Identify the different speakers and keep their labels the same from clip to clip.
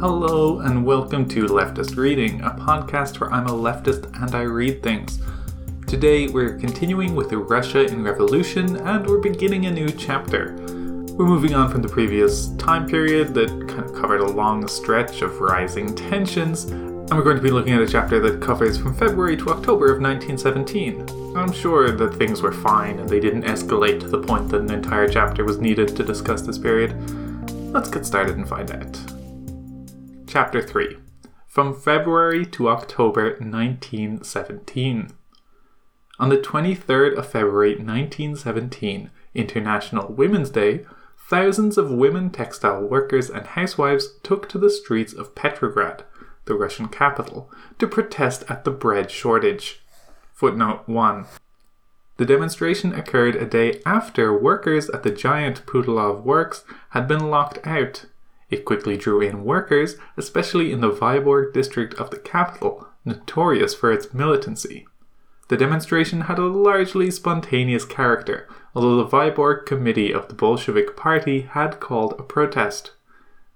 Speaker 1: Hello, and welcome to Leftist Reading, a podcast where I'm a leftist and I read things. Today, we're continuing with Russia in Revolution, and we're beginning a new chapter. We're moving on from the previous time period that kind of covered a long stretch of rising tensions, and we're going to be looking at a chapter that covers from February to October of 1917. I'm sure that things were fine and they didn't escalate to the point that an entire chapter was needed to discuss this period. Let's get started and find out. Chapter 3 From February to October 1917. On the 23rd of February 1917, International Women's Day, thousands of women textile workers and housewives took to the streets of Petrograd, the Russian capital, to protest at the bread shortage. Footnote 1. The demonstration occurred a day after workers at the giant Putilov works had been locked out it quickly drew in workers, especially in the Vyborg district of the capital, notorious for its militancy. The demonstration had a largely spontaneous character, although the Vyborg committee of the Bolshevik Party had called a protest.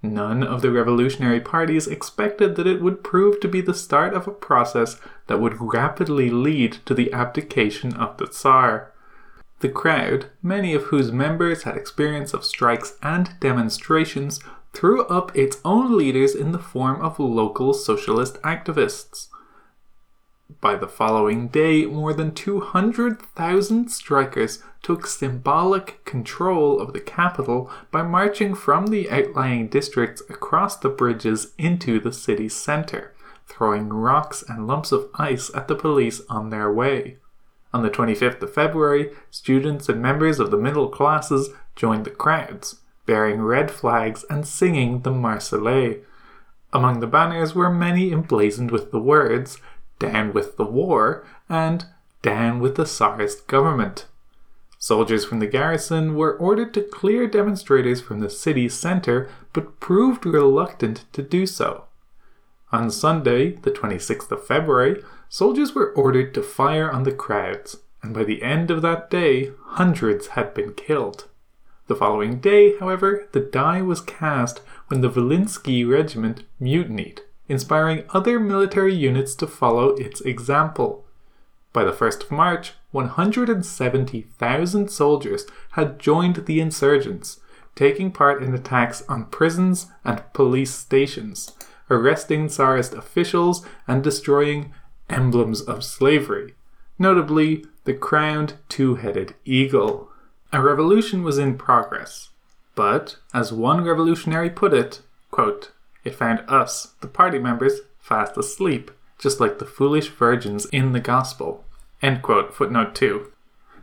Speaker 1: None of the revolutionary parties expected that it would prove to be the start of a process that would rapidly lead to the abdication of the Tsar. The crowd, many of whose members had experience of strikes and demonstrations, threw up its own leaders in the form of local socialist activists. By the following day, more than 200,000 strikers took symbolic control of the capital by marching from the outlying districts across the bridges into the city's center, throwing rocks and lumps of ice at the police on their way. On the 25th of February, students and members of the middle classes joined the crowds bearing red flags and singing the Marseillaise. Among the banners were many emblazoned with the words, Down with the war, and Down with the Tsarist government. Soldiers from the garrison were ordered to clear demonstrators from the city center, but proved reluctant to do so. On Sunday, the 26th of February, soldiers were ordered to fire on the crowds, and by the end of that day, hundreds had been killed. The following day, however, the die was cast when the Volinsky regiment mutinied, inspiring other military units to follow its example. By the 1st of March, 170,000 soldiers had joined the insurgents, taking part in attacks on prisons and police stations, arresting Tsarist officials and destroying emblems of slavery, notably the crowned two headed eagle. A revolution was in progress, but, as one revolutionary put it, quote, it found us, the party members, fast asleep, just like the foolish virgins in the gospel. End quote, footnote 2.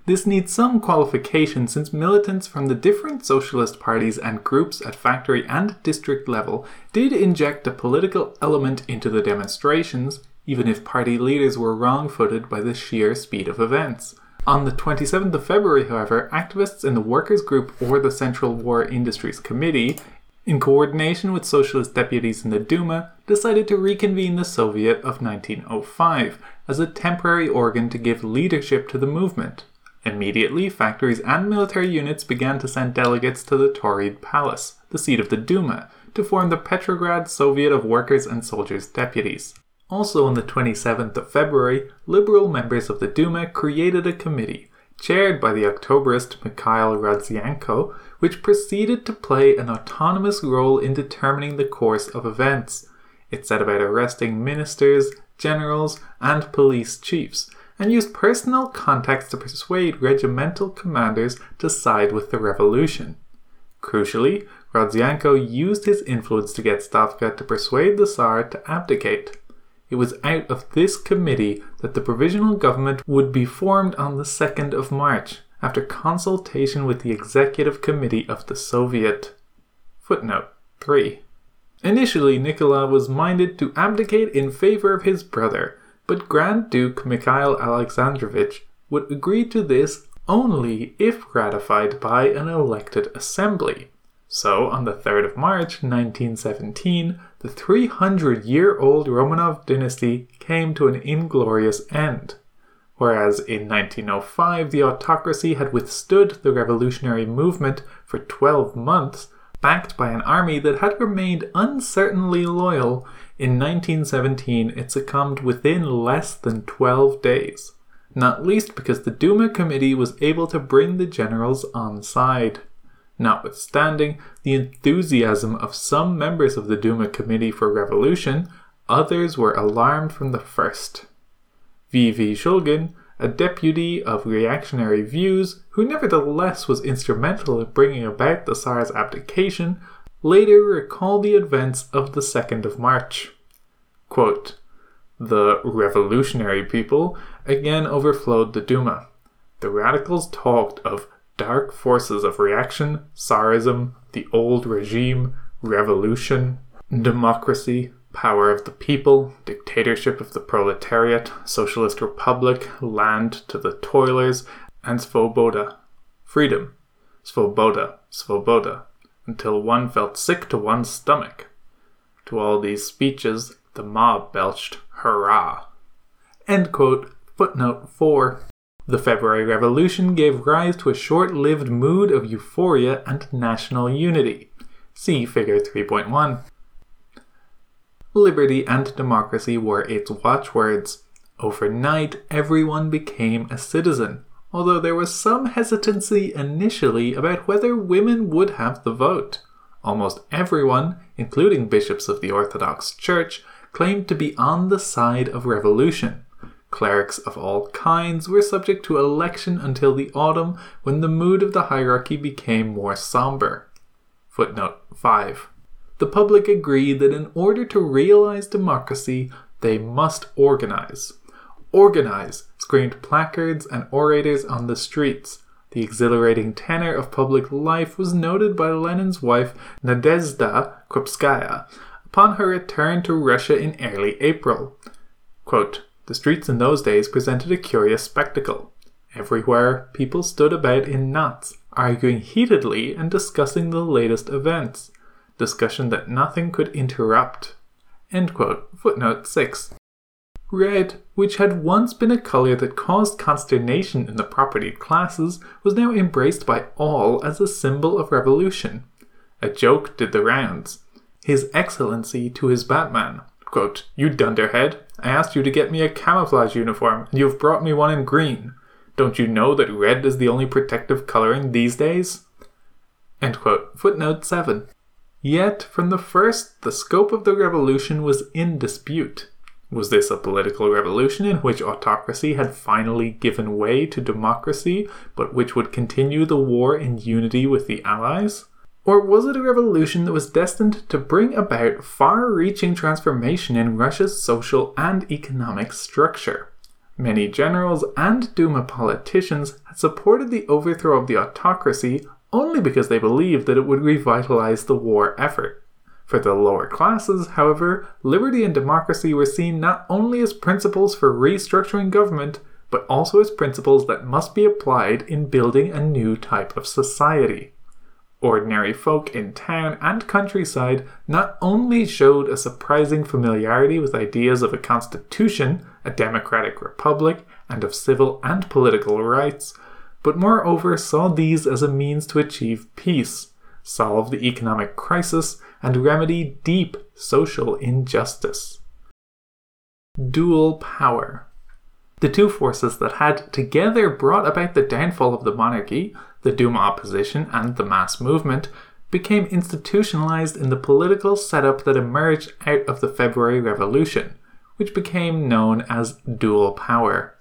Speaker 1: This needs some qualification since militants from the different socialist parties and groups at factory and district level did inject a political element into the demonstrations, even if party leaders were wrong footed by the sheer speed of events. On the 27th of February, however, activists in the Workers' Group or the Central War Industries Committee, in coordination with socialist deputies in the Duma, decided to reconvene the Soviet of 1905 as a temporary organ to give leadership to the movement. Immediately, factories and military units began to send delegates to the Tauride Palace, the seat of the Duma, to form the Petrograd Soviet of Workers and Soldiers Deputies. Also on the 27th of February, Liberal members of the Duma created a committee, chaired by the Octobrist Mikhail Rodzianko, which proceeded to play an autonomous role in determining the course of events. It set about arresting ministers, generals, and police chiefs, and used personal contacts to persuade regimental commanders to side with the revolution. Crucially, Rodzianko used his influence to get Stavka to persuade the Tsar to abdicate. It was out of this committee that the provisional government would be formed on the 2nd of March, after consultation with the executive committee of the Soviet. Footnote 3. Initially, Nicola was minded to abdicate in favor of his brother, but Grand Duke Mikhail Alexandrovich would agree to this only if ratified by an elected assembly. So, on the 3rd of March 1917, the 300 year old Romanov dynasty came to an inglorious end. Whereas in 1905 the autocracy had withstood the revolutionary movement for 12 months, backed by an army that had remained uncertainly loyal, in 1917 it succumbed within less than 12 days, not least because the Duma committee was able to bring the generals on side. Notwithstanding the enthusiasm of some members of the Duma Committee for Revolution, others were alarmed from the first. V. V. Shulgin, a deputy of reactionary views who nevertheless was instrumental in bringing about the Tsar's abdication, later recalled the events of the 2nd of March. Quote, the revolutionary people again overflowed the Duma. The radicals talked of dark forces of reaction, Tsarism, the old regime, revolution, democracy, power of the people, dictatorship of the proletariat, socialist republic, land to the toilers, and svoboda, freedom, svoboda, svoboda, until one felt sick to one's stomach. To all these speeches, the mob belched, hurrah. End quote, footnote 4. The February Revolution gave rise to a short lived mood of euphoria and national unity. See Figure 3.1. Liberty and democracy were its watchwords. Overnight, everyone became a citizen, although there was some hesitancy initially about whether women would have the vote. Almost everyone, including bishops of the Orthodox Church, claimed to be on the side of revolution. Clerics of all kinds were subject to election until the autumn when the mood of the hierarchy became more somber. Footnote 5. The public agreed that in order to realize democracy, they must organize. Organize, screamed placards and orators on the streets. The exhilarating tenor of public life was noted by Lenin's wife Nadezhda Krupskaya upon her return to Russia in early April. Quote, the streets in those days presented a curious spectacle. Everywhere, people stood about in knots, arguing heatedly and discussing the latest events, discussion that nothing could interrupt. Footnote 6. Red, which had once been a colour that caused consternation in the propertied classes, was now embraced by all as a symbol of revolution. A joke did the rounds. His Excellency to his Batman, quote, You dunderhead, I asked you to get me a camouflage uniform, and you have brought me one in green. Don't you know that red is the only protective colouring these days? Footnote 7. Yet, from the first, the scope of the revolution was in dispute. Was this a political revolution in which autocracy had finally given way to democracy, but which would continue the war in unity with the Allies? Or was it a revolution that was destined to bring about far reaching transformation in Russia's social and economic structure? Many generals and Duma politicians had supported the overthrow of the autocracy only because they believed that it would revitalize the war effort. For the lower classes, however, liberty and democracy were seen not only as principles for restructuring government, but also as principles that must be applied in building a new type of society. Ordinary folk in town and countryside not only showed a surprising familiarity with ideas of a constitution, a democratic republic, and of civil and political rights, but moreover saw these as a means to achieve peace, solve the economic crisis, and remedy deep social injustice. Dual power. The two forces that had together brought about the downfall of the monarchy the Duma opposition, and the mass movement became institutionalized in the political setup that emerged out of the February Revolution, which became known as dual power.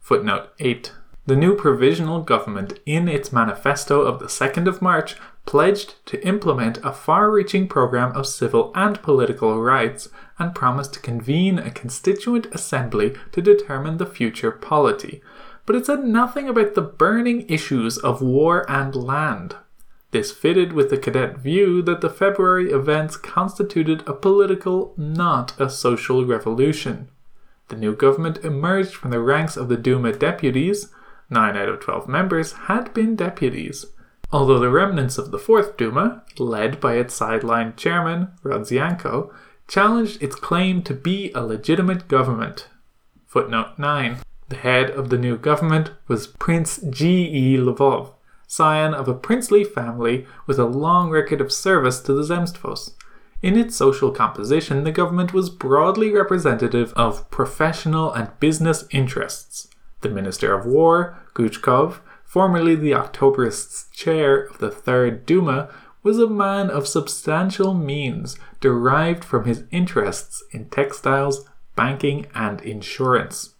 Speaker 1: Footnote 8. The new provisional government, in its manifesto of the 2nd of March, pledged to implement a far reaching program of civil and political rights and promised to convene a constituent assembly to determine the future polity, but it said nothing about the burning issues of war and land. This fitted with the cadet view that the February events constituted a political, not a social revolution. The new government emerged from the ranks of the Duma deputies. Nine out of twelve members had been deputies, although the remnants of the Fourth Duma, led by its sidelined chairman, Rodzianko, challenged its claim to be a legitimate government. Footnote 9. The head of the new government was Prince G. E. Lvov, scion of a princely family with a long record of service to the Zemstvos. In its social composition, the government was broadly representative of professional and business interests. The Minister of War, Guchkov, formerly the Octobrists' chair of the Third Duma, was a man of substantial means derived from his interests in textiles, banking, and insurance.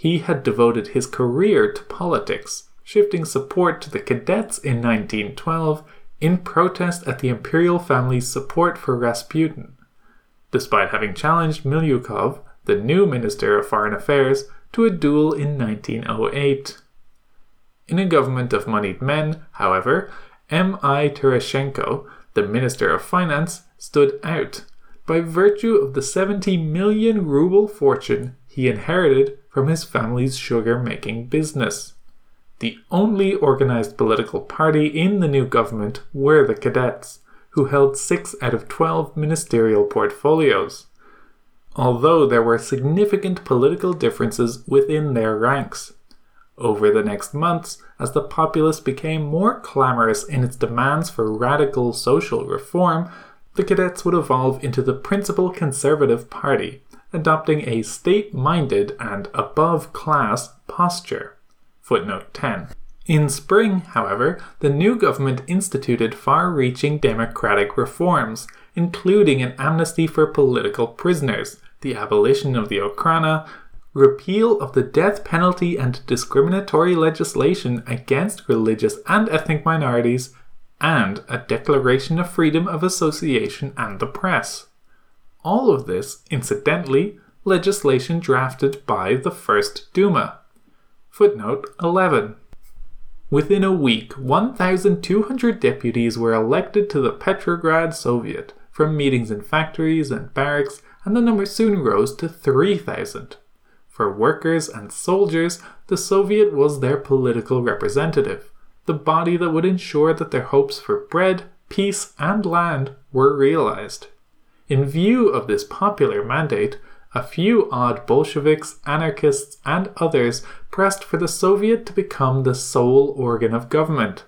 Speaker 1: He had devoted his career to politics, shifting support to the cadets in 1912 in protest at the imperial family's support for Rasputin. Despite having challenged Milyukov, the new Minister of Foreign Affairs, to a duel in 1908. In a government of moneyed men, however, M.I. Tereshchenko, the Minister of Finance, stood out by virtue of the 70 million ruble fortune he inherited from his family's sugar making business. The only organized political party in the new government were the cadets, who held 6 out of 12 ministerial portfolios. Although there were significant political differences within their ranks. Over the next months, as the populace became more clamorous in its demands for radical social reform, the cadets would evolve into the principal conservative party, adopting a state minded and above class posture. Footnote 10. In spring, however, the new government instituted far reaching democratic reforms, including an amnesty for political prisoners, the abolition of the Okhrana, repeal of the death penalty and discriminatory legislation against religious and ethnic minorities, and a declaration of freedom of association and the press. All of this, incidentally, legislation drafted by the First Duma. Footnote 11. Within a week, 1,200 deputies were elected to the Petrograd Soviet from meetings in factories and barracks, and the number soon rose to 3,000. For workers and soldiers, the Soviet was their political representative, the body that would ensure that their hopes for bread, peace, and land were realized. In view of this popular mandate, a few odd Bolsheviks, anarchists, and others pressed for the Soviet to become the sole organ of government,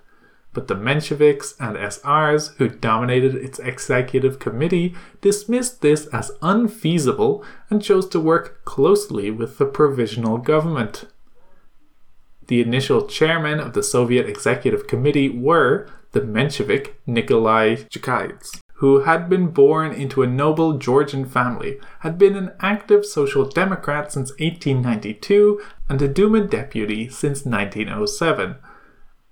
Speaker 1: but the Mensheviks and SRs, who dominated its executive committee, dismissed this as unfeasible and chose to work closely with the provisional government. The initial chairmen of the Soviet Executive Committee were the Menshevik Nikolai Chkheidze, who had been born into a noble Georgian family, had been an active Social Democrat since 1892 and a Duma deputy since 1907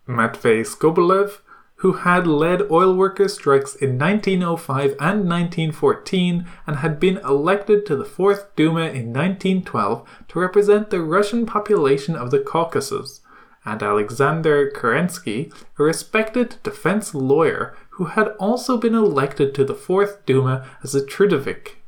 Speaker 1: Matvei Skobelev, who had led oil workers' strikes in 1905 and 1914 and had been elected to the Fourth Duma in 1912 to represent the Russian population of the Caucasus, and Alexander Kerensky, a respected defense lawyer who had also been elected to the Fourth Duma as a Trudovik.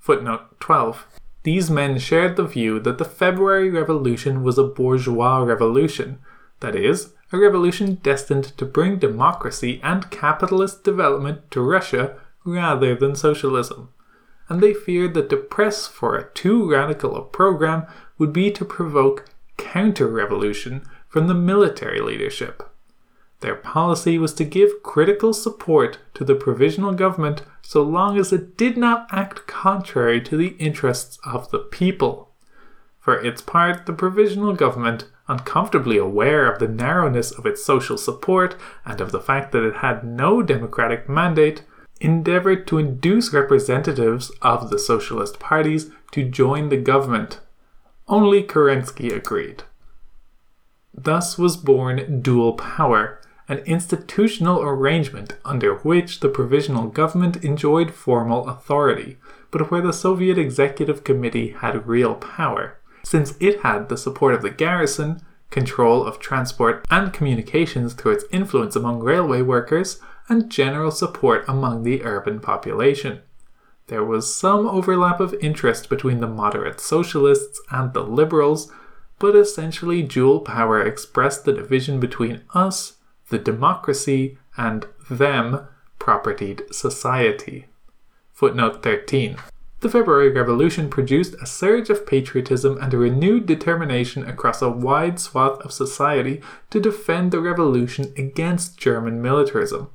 Speaker 1: Footnote 12. These men shared the view that the February Revolution was a bourgeois revolution, that is, a revolution destined to bring democracy and capitalist development to Russia rather than socialism. And they feared that to press for a too radical a program would be to provoke counter revolution from the military leadership. Their policy was to give critical support to the provisional government so long as it did not act contrary to the interests of the people. For its part, the provisional government uncomfortably aware of the narrowness of its social support and of the fact that it had no democratic mandate, endeavored to induce representatives of the socialist parties to join the government. Only Kerensky agreed. Thus was born dual power, an institutional arrangement under which the provisional government enjoyed formal authority, but where the Soviet Executive Committee had real power since it had the support of the garrison, control of transport and communications through its influence among railway workers, and general support among the urban population. There was some overlap of interest between the moderate socialists and the liberals, but essentially dual power expressed the division between us, the democracy, and them, propertied society. Footnote 13. The February Revolution produced a surge of patriotism and a renewed determination across a wide swath of society to defend the revolution against German militarism.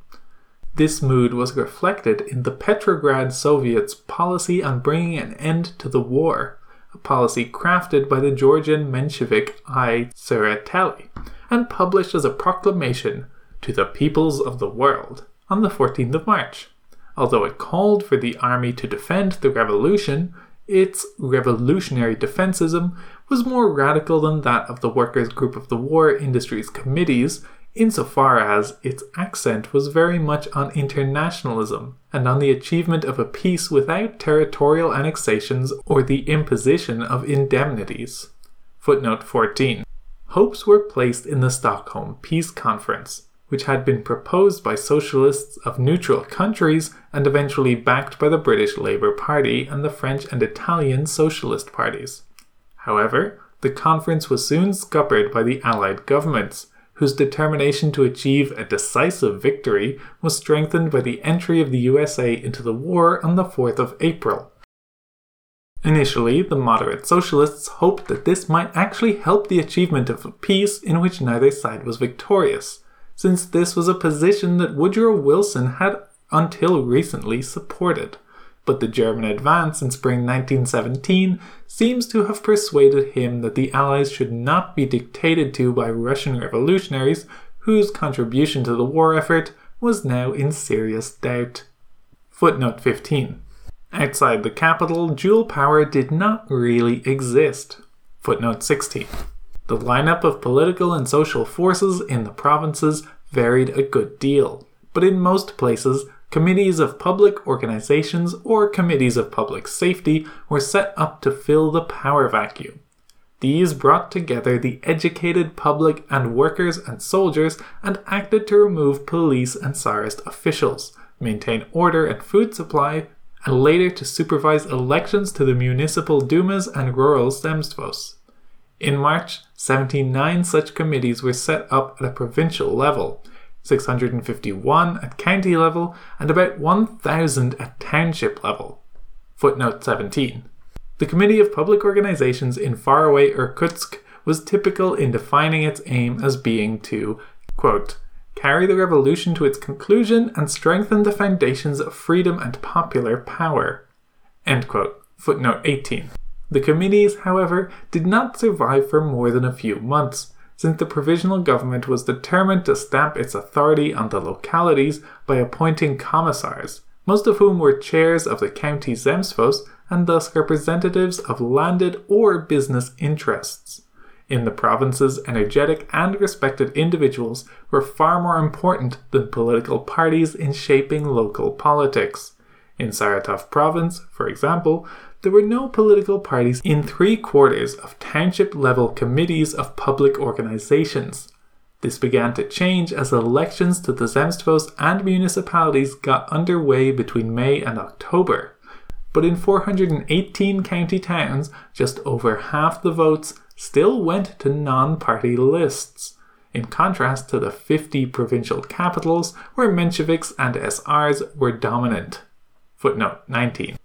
Speaker 1: This mood was reflected in the Petrograd Soviet's policy on bringing an end to the war, a policy crafted by the Georgian Menshevik I. Tsereteli and published as a proclamation to the peoples of the world on the 14th of March. Although it called for the army to defend the revolution, its revolutionary defensism was more radical than that of the Workers' Group of the War Industries Committees, insofar as its accent was very much on internationalism and on the achievement of a peace without territorial annexations or the imposition of indemnities. Footnote 14. Hopes were placed in the Stockholm Peace Conference, which had been proposed by socialists of neutral countries and eventually backed by the British Labour Party and the French and Italian Socialist parties. However, the conference was soon scuppered by the Allied governments, whose determination to achieve a decisive victory was strengthened by the entry of the USA into the war on the 4th of April. Initially, the moderate socialists hoped that this might actually help the achievement of a peace in which neither side was victorious since this was a position that Woodrow Wilson had until recently supported. But the German advance in spring 1917 seems to have persuaded him that the Allies should not be dictated to by Russian revolutionaries whose contribution to the war effort was now in serious doubt. Footnote 15. Outside the capital, dual power did not really exist. Footnote 16. The lineup of political and social forces in the provinces varied a good deal, but in most places, committees of public organizations or committees of public safety were set up to fill the power vacuum. These brought together the educated public and workers and soldiers and acted to remove police and Tsarist officials, maintain order and food supply, and later to supervise elections to the municipal dumas and rural zemstvos. In March, 79 such committees were set up at a provincial level, 651 at county level, and about 1,000 at township level. Footnote 17. The Committee of Public Organizations in faraway Irkutsk was typical in defining its aim as being to, quote, carry the revolution to its conclusion and strengthen the foundations of freedom and popular power. Footnote 18. The committees, however, did not survive for more than a few months, since the provisional government was determined to stamp its authority on the localities by appointing commissars, most of whom were chairs of the county zemstvos and thus representatives of landed or business interests. In the provinces, energetic and respected individuals were far more important than political parties in shaping local politics. In Saratov province, for example, there were no political parties in three quarters of township level committees of public organizations. This began to change as elections to the Zemstvos and municipalities got underway between May and October. But in 418 county towns, just over half the votes still went to non party lists, in contrast to the 50 provincial capitals where Mensheviks and SRs were dominant. Footnote 19.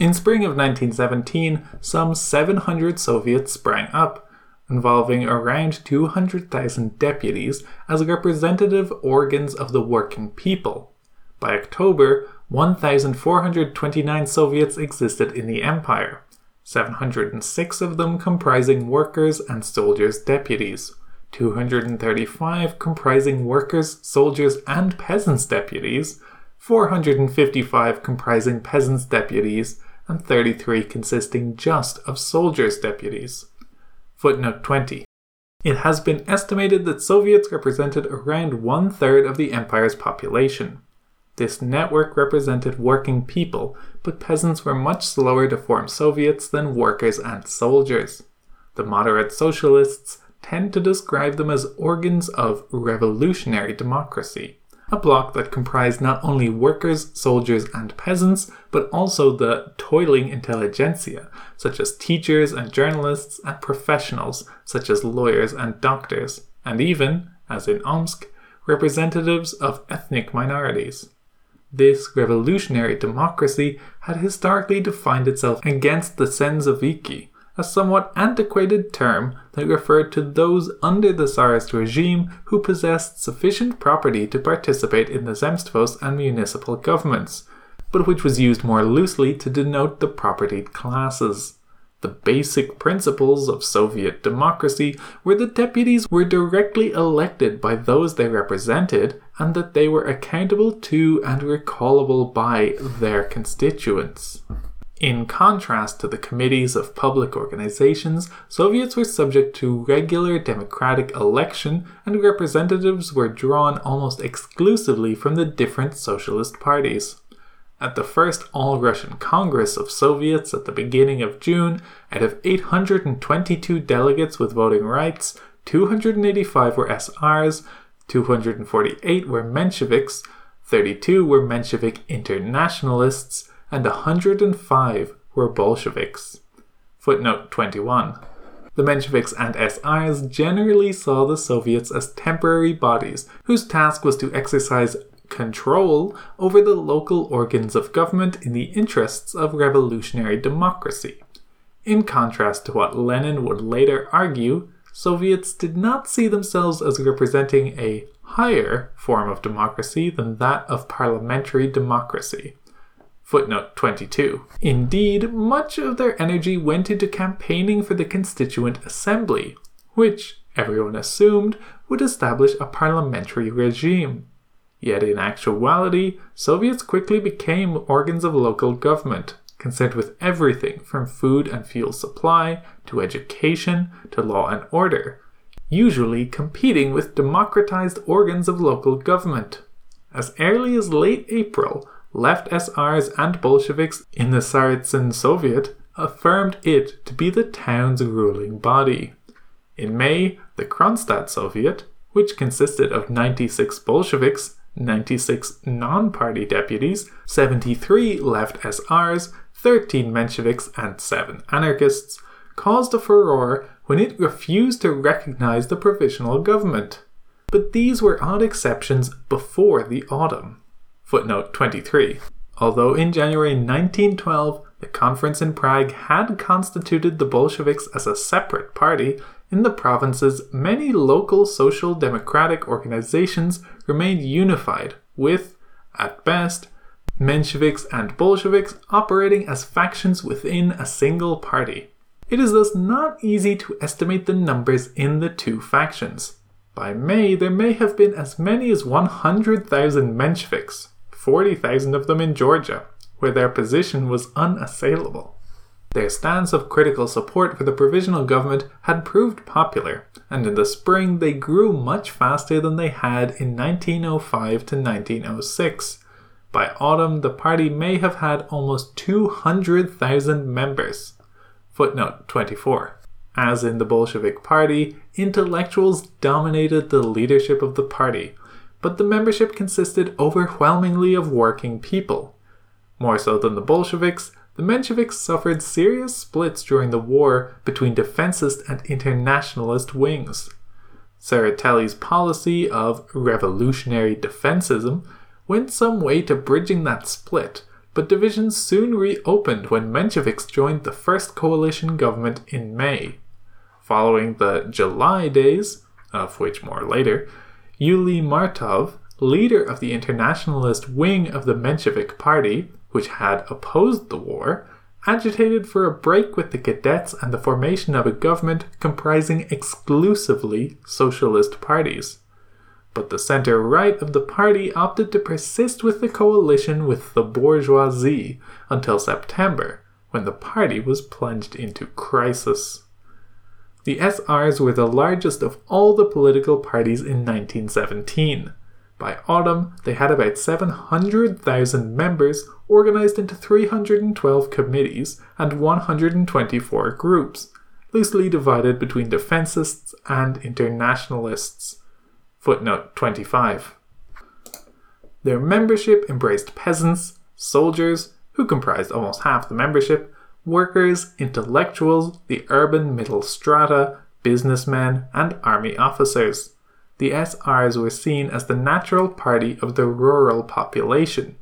Speaker 1: In spring of 1917, some 700 Soviets sprang up, involving around 200,000 deputies as representative organs of the working people. By October, 1,429 Soviets existed in the empire, 706 of them comprising workers and soldiers' deputies, 235 comprising workers, soldiers, and peasants' deputies, 455 comprising peasants' deputies, and 33 consisting just of soldiers' deputies. Footnote 20. It has been estimated that Soviets represented around one third of the empire's population. This network represented working people, but peasants were much slower to form Soviets than workers and soldiers. The moderate socialists tend to describe them as organs of revolutionary democracy a bloc that comprised not only workers, soldiers, and peasants, but also the toiling intelligentsia, such as teachers and journalists, and professionals, such as lawyers and doctors, and even, as in Omsk, representatives of ethnic minorities. This revolutionary democracy had historically defined itself against the Tsenzoviki, a somewhat antiquated term that referred to those under the Tsarist regime who possessed sufficient property to participate in the Zemstvos and municipal governments, but which was used more loosely to denote the propertied classes. The basic principles of Soviet democracy were that deputies were directly elected by those they represented and that they were accountable to and recallable by their constituents. In contrast to the committees of public organizations, Soviets were subject to regular democratic election and representatives were drawn almost exclusively from the different socialist parties. At the first All Russian Congress of Soviets at the beginning of June, out of 822 delegates with voting rights, 285 were SRs, 248 were Mensheviks, 32 were Menshevik internationalists, and 105 were Bolsheviks. Footnote 21. The Mensheviks and SRs generally saw the Soviets as temporary bodies whose task was to exercise control over the local organs of government in the interests of revolutionary democracy. In contrast to what Lenin would later argue, Soviets did not see themselves as representing a higher form of democracy than that of parliamentary democracy. Footnote 22. Indeed, much of their energy went into campaigning for the Constituent Assembly, which, everyone assumed, would establish a parliamentary regime. Yet in actuality, Soviets quickly became organs of local government, concerned with everything from food and fuel supply to education to law and order, usually competing with democratized organs of local government. As early as late April, left SRs and Bolsheviks in the Tsaritsyn Soviet affirmed it to be the town's ruling body. In May, the Kronstadt Soviet, which consisted of 96 Bolsheviks 96 non party deputies, 73 left SRs, 13 Mensheviks, and 7 anarchists, caused a furore when it refused to recognize the provisional government. But these were odd exceptions before the autumn. Footnote 23. Although in January 1912 the conference in Prague had constituted the Bolsheviks as a separate party, in the provinces many local social democratic organizations remained unified, with, at best, Mensheviks and Bolsheviks operating as factions within a single party. It is thus not easy to estimate the numbers in the two factions. By May, there may have been as many as 100,000 Mensheviks, 40,000 of them in Georgia, where their position was unassailable. Their stance of critical support for the provisional government had proved popular, and in the spring they grew much faster than they had in 1905 to 1906. By autumn, the party may have had almost 200,000 members. Footnote 24. As in the Bolshevik Party, intellectuals dominated the leadership of the party, but the membership consisted overwhelmingly of working people. More so than the Bolsheviks, the Mensheviks suffered serious splits during the war between defensist and internationalist wings. Tsereteli's policy of revolutionary defensism went some way to bridging that split, but divisions soon reopened when Mensheviks joined the first coalition government in May. Following the July days, of which more later, Yuli Martov, leader of the internationalist wing of the Menshevik Party, which had opposed the war, agitated for a break with the cadets and the formation of a government comprising exclusively socialist parties. But the center right of the party opted to persist with the coalition with the bourgeoisie until September, when the party was plunged into crisis. The SRs were the largest of all the political parties in 1917. By autumn, they had about 700,000 members organized into 312 committees and 124 groups, loosely divided between defensists and internationalists. Footnote 25. Their membership embraced peasants, soldiers, who comprised almost half the membership, workers, intellectuals, the urban middle strata, businessmen, and army officers the SRs were seen as the natural party of the rural population.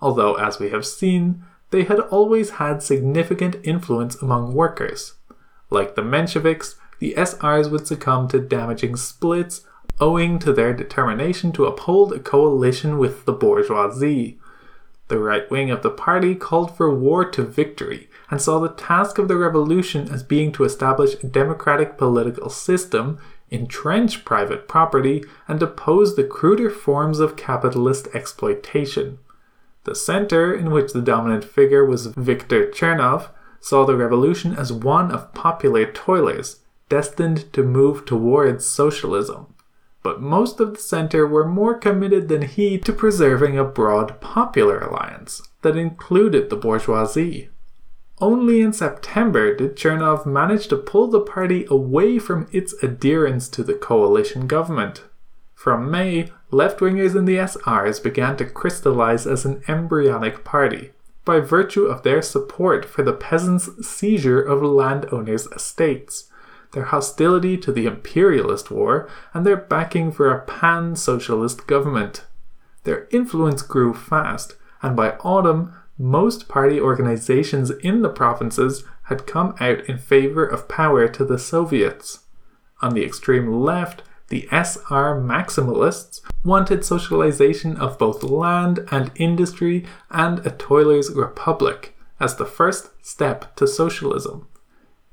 Speaker 1: although, as we have seen, they had always had significant influence among workers. Like the Mensheviks, the SRs would succumb to damaging splits owing to their determination to uphold a coalition with the bourgeoisie. The right wing of the party called for war to victory and saw the task of the revolution as being to establish a democratic political system, entrench private property, and oppose the cruder forms of capitalist exploitation. The center, in which the dominant figure was Viktor Chernov, saw the revolution as one of popular toilers, destined to move towards socialism but most of the center were more committed than he to preserving a broad popular alliance that included the bourgeoisie. Only in September did Chernov manage to pull the party away from its adherence to the coalition government. From May, left wingers in the SRs began to crystallize as an embryonic party by virtue of their support for the peasants' seizure of landowners' estates their hostility to the imperialist war, and their backing for a pan socialist government. Their influence grew fast, and by autumn, most party organizations in the provinces had come out in favor of power to the Soviets. On the extreme left, the SR maximalists wanted socialization of both land and industry and a toiler's republic as the first step to socialism.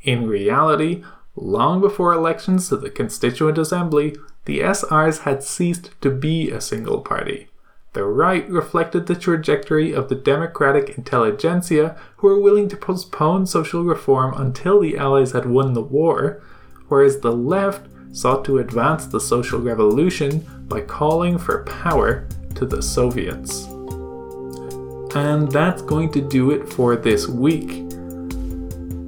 Speaker 1: In reality, Long before elections to the Constituent Assembly, the SRs had ceased to be a single party. The right reflected the trajectory of the democratic intelligentsia who were willing to postpone social reform until the Allies had won the war, whereas the left sought to advance the social revolution by calling for power to the Soviets. And that's going to do it for this week.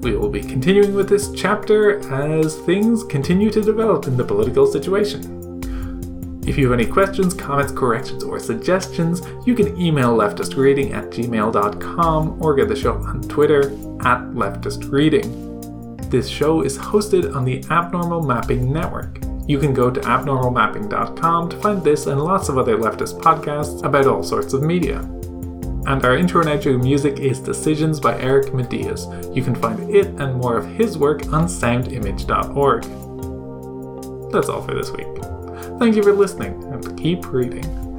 Speaker 1: We will be continuing with this chapter as things continue to develop in the political situation. If you have any questions, comments, corrections, or suggestions, you can email leftistreading at gmail.com or get the show on Twitter at leftistreading. This show is hosted on the Abnormal Mapping Network. You can go to abnormalmapping.com to find this and lots of other leftist podcasts about all sorts of media. And our intro and outro music is Decisions by Eric Matyas. You can find it and more of his work on soundimage.org. That's all for this week. Thank you for listening and keep reading.